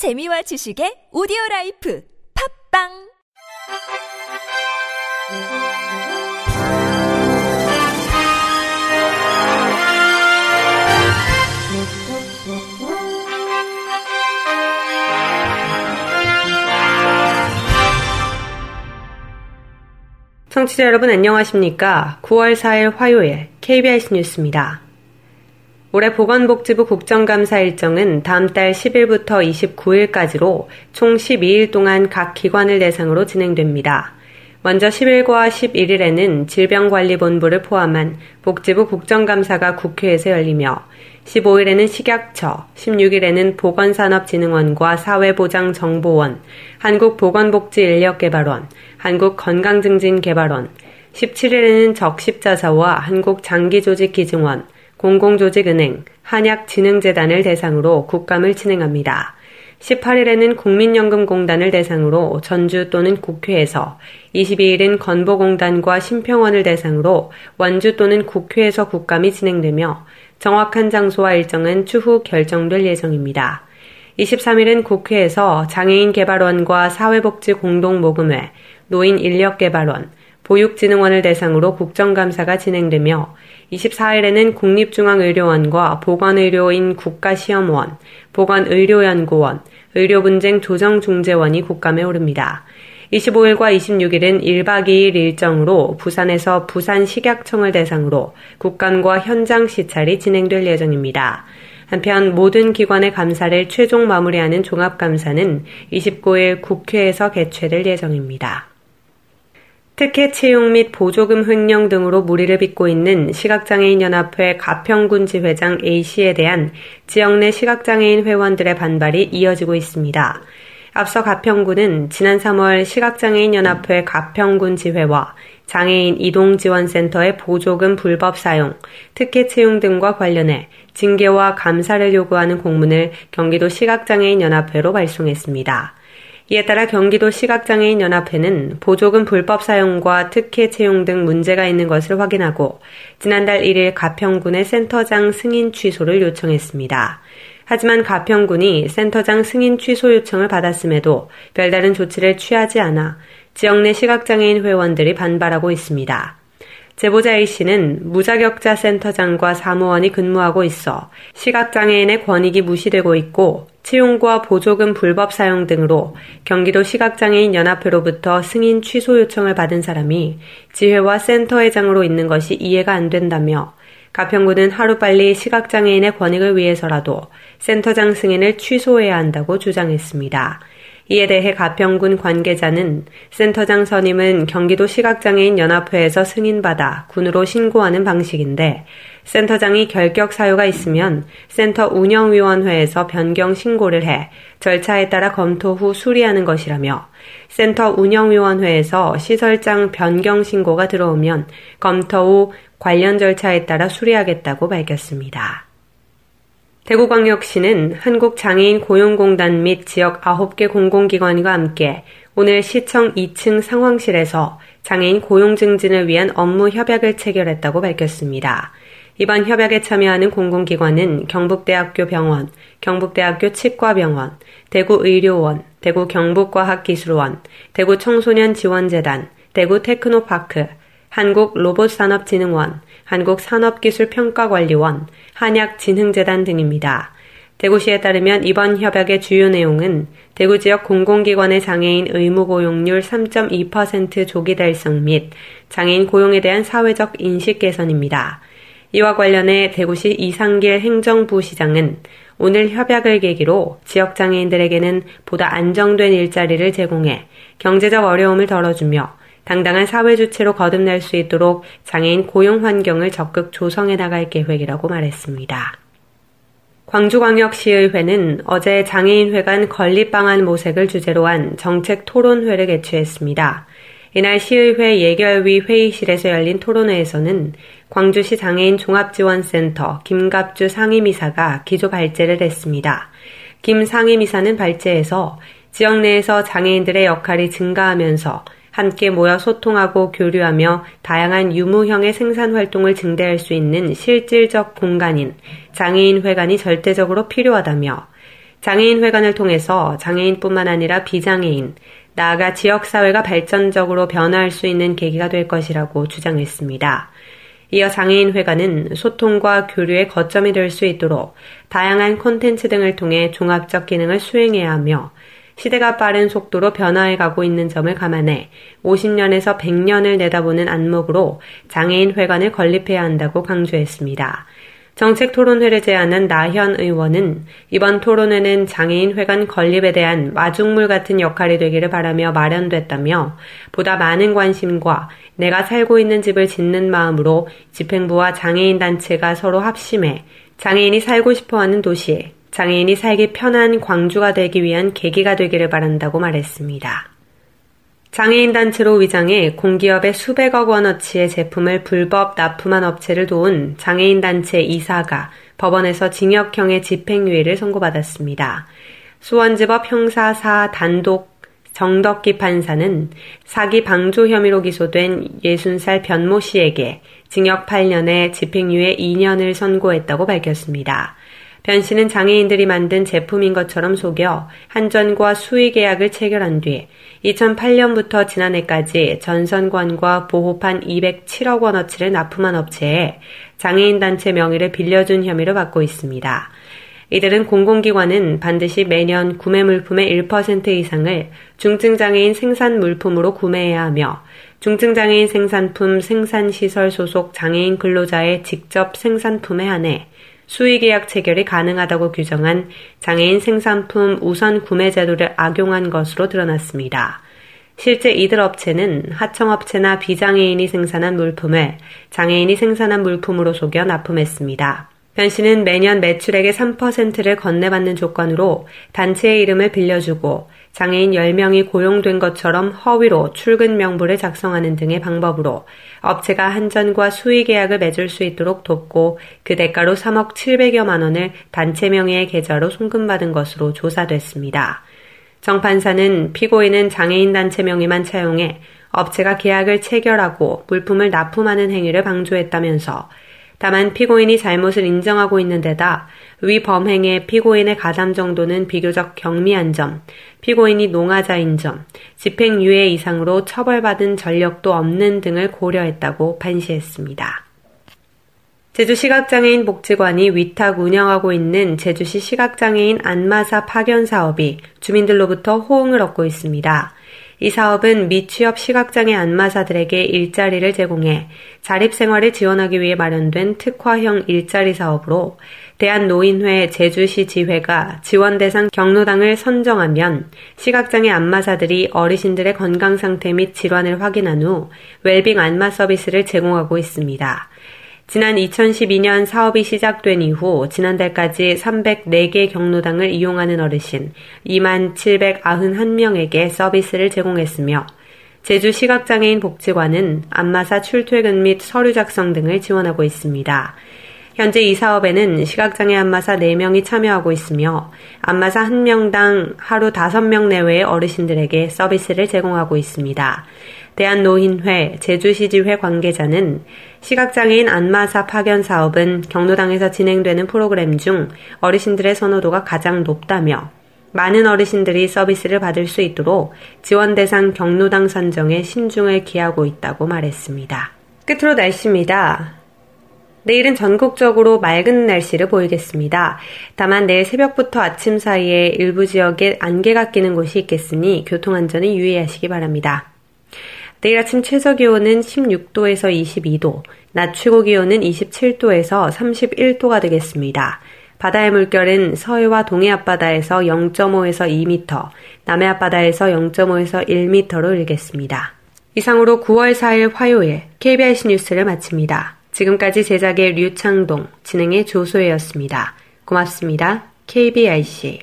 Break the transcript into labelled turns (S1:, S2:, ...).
S1: 재미와 지식의 오디오 라이프 팝빵
S2: 청취자 여러분 안녕하십니까? 9월 4일 화요일 KBS 뉴스입니다. 올해 보건복지부 국정감사 일정은 다음 달 10일부터 29일까지로 총 12일 동안 각 기관을 대상으로 진행됩니다. 먼저 10일과 11일에는 질병관리본부를 포함한 복지부 국정감사가 국회에서 열리며 15일에는 식약처, 16일에는 보건산업진흥원과 사회보장정보원, 한국보건복지인력개발원, 한국건강증진개발원, 17일에는 적십자사와 한국장기조직기증원, 공공조직은행, 한약진흥재단을 대상으로 국감을 진행합니다. 18일에는 국민연금공단을 대상으로 전주 또는 국회에서, 22일은 건보공단과 심평원을 대상으로 원주 또는 국회에서 국감이 진행되며 정확한 장소와 일정은 추후 결정될 예정입니다. 23일은 국회에서 장애인 개발원과 사회복지 공동모금회, 노인 인력개발원, 보육진흥원을 대상으로 국정감사가 진행되며 24일에는 국립중앙의료원과 보건의료인 국가시험원, 보건의료연구원, 의료분쟁 조정중재원이 국감에 오릅니다. 25일과 26일은 1박 2일 일정으로 부산에서 부산식약청을 대상으로 국감과 현장 시찰이 진행될 예정입니다. 한편 모든 기관의 감사를 최종 마무리하는 종합감사는 29일 국회에서 개최될 예정입니다. 특혜 채용 및 보조금 횡령 등으로 무리를 빚고 있는 시각장애인연합회 가평군 지회장 A씨에 대한 지역 내 시각장애인 회원들의 반발이 이어지고 있습니다. 앞서 가평군은 지난 3월 시각장애인연합회 가평군 지회와 장애인 이동지원센터의 보조금 불법 사용, 특혜 채용 등과 관련해 징계와 감사를 요구하는 공문을 경기도 시각장애인연합회로 발송했습니다. 이에 따라 경기도 시각장애인연합회는 보조금 불법 사용과 특혜 채용 등 문제가 있는 것을 확인하고 지난달 1일 가평군의 센터장 승인 취소를 요청했습니다. 하지만 가평군이 센터장 승인 취소 요청을 받았음에도 별다른 조치를 취하지 않아 지역 내 시각장애인 회원들이 반발하고 있습니다. 제보자 A씨는 무자격자 센터장과 사무원이 근무하고 있어 시각장애인의 권익이 무시되고 있고 채용과 보조금 불법 사용 등으로 경기도 시각장애인 연합회로부터 승인 취소 요청을 받은 사람이 지회와 센터회장으로 있는 것이 이해가 안 된다며 가평구는 하루빨리 시각장애인의 권익을 위해서라도 센터장 승인을 취소해야 한다고 주장했습니다. 이에 대해 가평군 관계자는 센터장 선임은 경기도 시각장애인 연합회에서 승인받아 군으로 신고하는 방식인데 센터장이 결격 사유가 있으면 센터 운영위원회에서 변경 신고를 해 절차에 따라 검토 후 수리하는 것이라며 센터 운영위원회에서 시설장 변경 신고가 들어오면 검토 후 관련 절차에 따라 수리하겠다고 밝혔습니다. 대구광역시는 한국장애인 고용공단 및 지역 9개 공공기관과 함께 오늘 시청 2층 상황실에서 장애인 고용 증진을 위한 업무 협약을 체결했다고 밝혔습니다. 이번 협약에 참여하는 공공기관은 경북대학교 병원, 경북대학교 치과병원, 대구의료원, 대구 경북과학기술원, 대구 청소년 지원재단, 대구 테크노파크, 한국로봇산업진흥원, 한국산업기술평가관리원, 한약진흥재단 등입니다. 대구시에 따르면 이번 협약의 주요 내용은 대구 지역 공공기관의 장애인 의무 고용률 3.2% 조기 달성 및 장애인 고용에 대한 사회적 인식 개선입니다. 이와 관련해 대구시 이상길 행정부 시장은 오늘 협약을 계기로 지역 장애인들에게는 보다 안정된 일자리를 제공해 경제적 어려움을 덜어주며 당당한 사회 주체로 거듭날 수 있도록 장애인 고용 환경을 적극 조성해 나갈 계획이라고 말했습니다. 광주광역시의회는 어제 장애인회관 건립방안 모색을 주제로 한 정책 토론회를 개최했습니다. 이날 시의회 예결위 회의실에서 열린 토론회에서는 광주시 장애인 종합지원센터 김갑주 상임이사가 기조 발제를 했습니다. 김 상임이사는 발제에서 지역 내에서 장애인들의 역할이 증가하면서 함께 모여 소통하고 교류하며 다양한 유무형의 생산 활동을 증대할 수 있는 실질적 공간인 장애인 회관이 절대적으로 필요하다며 장애인회관을 통해서 장애인뿐만 아니라 비장애인, 나아가 지역사회가 발전적으로 변화할 수 있는 계기가 될 것이라고 주장했습니다. 이어 장애인회관은 소통과 교류의 거점이 될 수 있도록 다양한 콘텐츠 등을 통해 종합적 기능을 수행해야 하며 시대가 빠른 속도로 변화해 가고 있는 점을 감안해 50년에서 100년을 내다보는 안목으로 장애인회관을 건립해야 한다고 강조했습니다. 정책 토론회를 제안한 나현 의원은 이번 토론회는 장애인회관 건립에 대한 마중물 같은 역할이 되기를 바라며 마련됐다며 보다 많은 관심과 내가 살고 있는 집을 짓는 마음으로 집행부와 장애인 단체가 서로 합심해 장애인이 살고 싶어 하는 도시에 장애인이 살기 편한 광주가 되기 위한 계기가 되기를 바란다고 말했습니다. 장애인 단체로 위장해 공기업의 수백억 원어치의 제품을 불법 납품한 업체를 도운 장애인 단체 이사가 법원에서 징역형의 집행유예를 선고받았습니다. 수원지법 형사 4 단독 정덕기 판사는 사기 방조 혐의로 기소된 60살 변모 씨에게 징역 8년에 집행유예 2년을 선고했다고 밝혔습니다. 변 씨는 장애인들이 만든 제품인 것처럼 속여 한전과 수의 계약을 체결한 뒤 2008년부터 지난해까지 전선관과 보호판 207억 원어치를 납품한 업체에 장애인 단체 명의를 빌려준 혐의를 받고 있습니다. 이들은 공공기관은 반드시 매년 구매 물품의 1% 이상을 중증장애인 생산 물품으로 구매해야 하며 중증장애인 생산품 생산시설 소속 장애인 근로자의 직접 생산품에 한해 수의계약 체결이 가능하다고 규정한 장애인 생산품 우선 구매 제도를 악용한 것으로 드러났습니다. 실제 이들 업체는 하청업체나 비장애인이 생산한 물품을 장애인이 생산한 물품으로 속여 납품했습니다. 변 씨는 매년 매출액의 3%를 건네받는 조건으로 단체의 이름을 빌려주고 장애인 10명이 고용된 것처럼 허위로 출근 명부를 작성하는 등의 방법으로 업체가 한전과 수의 계약을 맺을 수 있도록 돕고 그 대가로 3억 700여만 원을 단체 명의의 계좌로 송금받은 것으로 조사됐습니다. 정 판사는 피고인은 장애인 단체 명의만 차용해 업체가 계약을 체결하고 물품을 납품하는 행위를 방조했다면서 다만 피고인이 잘못을 인정하고 있는 데다 위 범행에 피고인의 가담 정도는 비교적 경미한 점, 피고인이 농아자인 점, 집행유예 이상으로 처벌받은 전력도 없는 등을 고려했다고 판시했습니다. 제주 시각장애인 복지관이 위탁 운영하고 있는 제주시 시각장애인 안마사 파견 사업이 주민들로부터 호응을 얻고 있습니다. 이 사업은 미취업 시각장애 안마사들에게 일자리를 제공해 자립생활을 지원하기 위해 마련된 특화형 일자리 사업으로 대한노인회 제주시 지회가 지원 대상 경로당을 선정하면 시각장애 안마사들이 어르신들의 건강 상태 및 질환을 확인한 후 웰빙 안마 서비스를 제공하고 있습니다. 지난 2012년 사업이 시작된 이후 지난달까지 304개 경로당을 이용하는 어르신 2만 791명에게 서비스를 제공했으며 제주 시각장애인 복지관은 안마사 출퇴근 및 서류 작성 등을 지원하고 있습니다. 현재 이 사업에는 시각장애 안마사 4명이 참여하고 있으며 안마사 1명당 하루 5명 내외의 어르신들에게 서비스를 제공하고 있습니다. 대한노인회 제주시지회 관계자는 시각장애인 안마사 파견 사업은 경로당에서 진행되는 프로그램 중 어르신들의 선호도가 가장 높다며 많은 어르신들이 서비스를 받을 수 있도록 지원 대상 경로당 선정에 신중을 기하고 있다고 말했습니다. 끝으로 날씨입니다. 내일은 전국적으로 맑은 날씨를 보이겠습니다. 다만 내일 새벽부터 아침 사이에 일부 지역에 안개가 끼는 곳이 있겠으니 교통안전에 유의하시기 바랍니다. 내일 아침 최저 기온은 16도에서 22도, 낮 최고 기온은 27도에서 31도가 되겠습니다. 바다의 물결은 서해와 동해 앞바다에서 0.5에서 2m, 남해 앞바다에서 0.5에서 1m로 일겠습니다. 이상으로 9월 4일 화요일 KBIC 뉴스를 마칩니다. 지금까지 제작의 류창동, 진행의 조소혜였습니다. 고맙습니다. KBIC